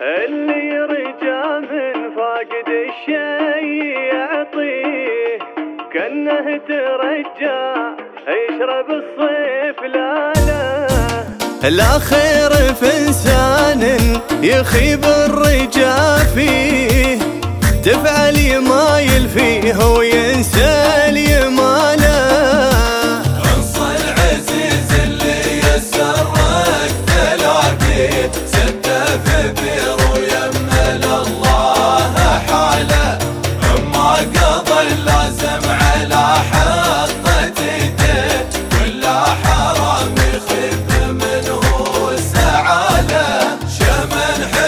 اللي رجع من فاقد الشي يعطيه كأنه ترجع يشرب الصيف لا لا لا خير في إنسان يخيب الرجا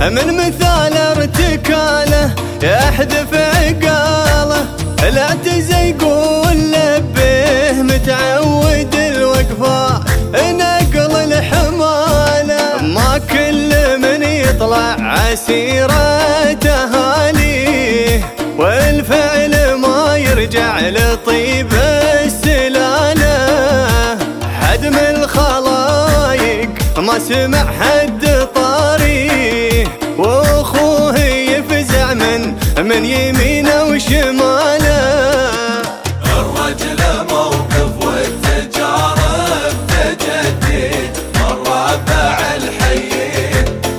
من مثال ارتكاله يحذف عقاله. لا تزي يقول لبيه متعود الوقفات نقل الحمالة. ما كل من يطلع عسيرته اهاليه والفعل ما يرجع لطيبه ما سمع حد يمينه وشماله. الرجل موقف والتجارب تجديد الرابع الحي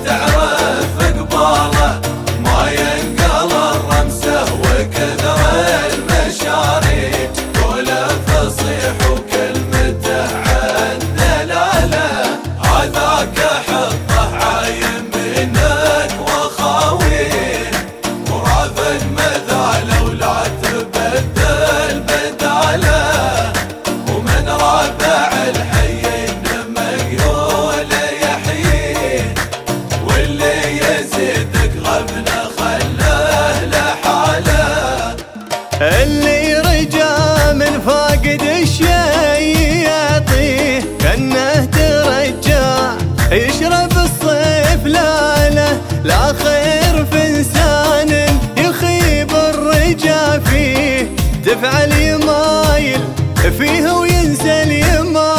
تعرف قباله. ما ينقل الرمسه وكثر المشاريع ولا فصيح وكلمته اللي رجا من فاقد الشي يعطيه كأنه ترجع يشرب الصيف لا له لا خير في إنسان يخيب الرجا فيه. دفع اليمايل فيه وينسى اليمايل.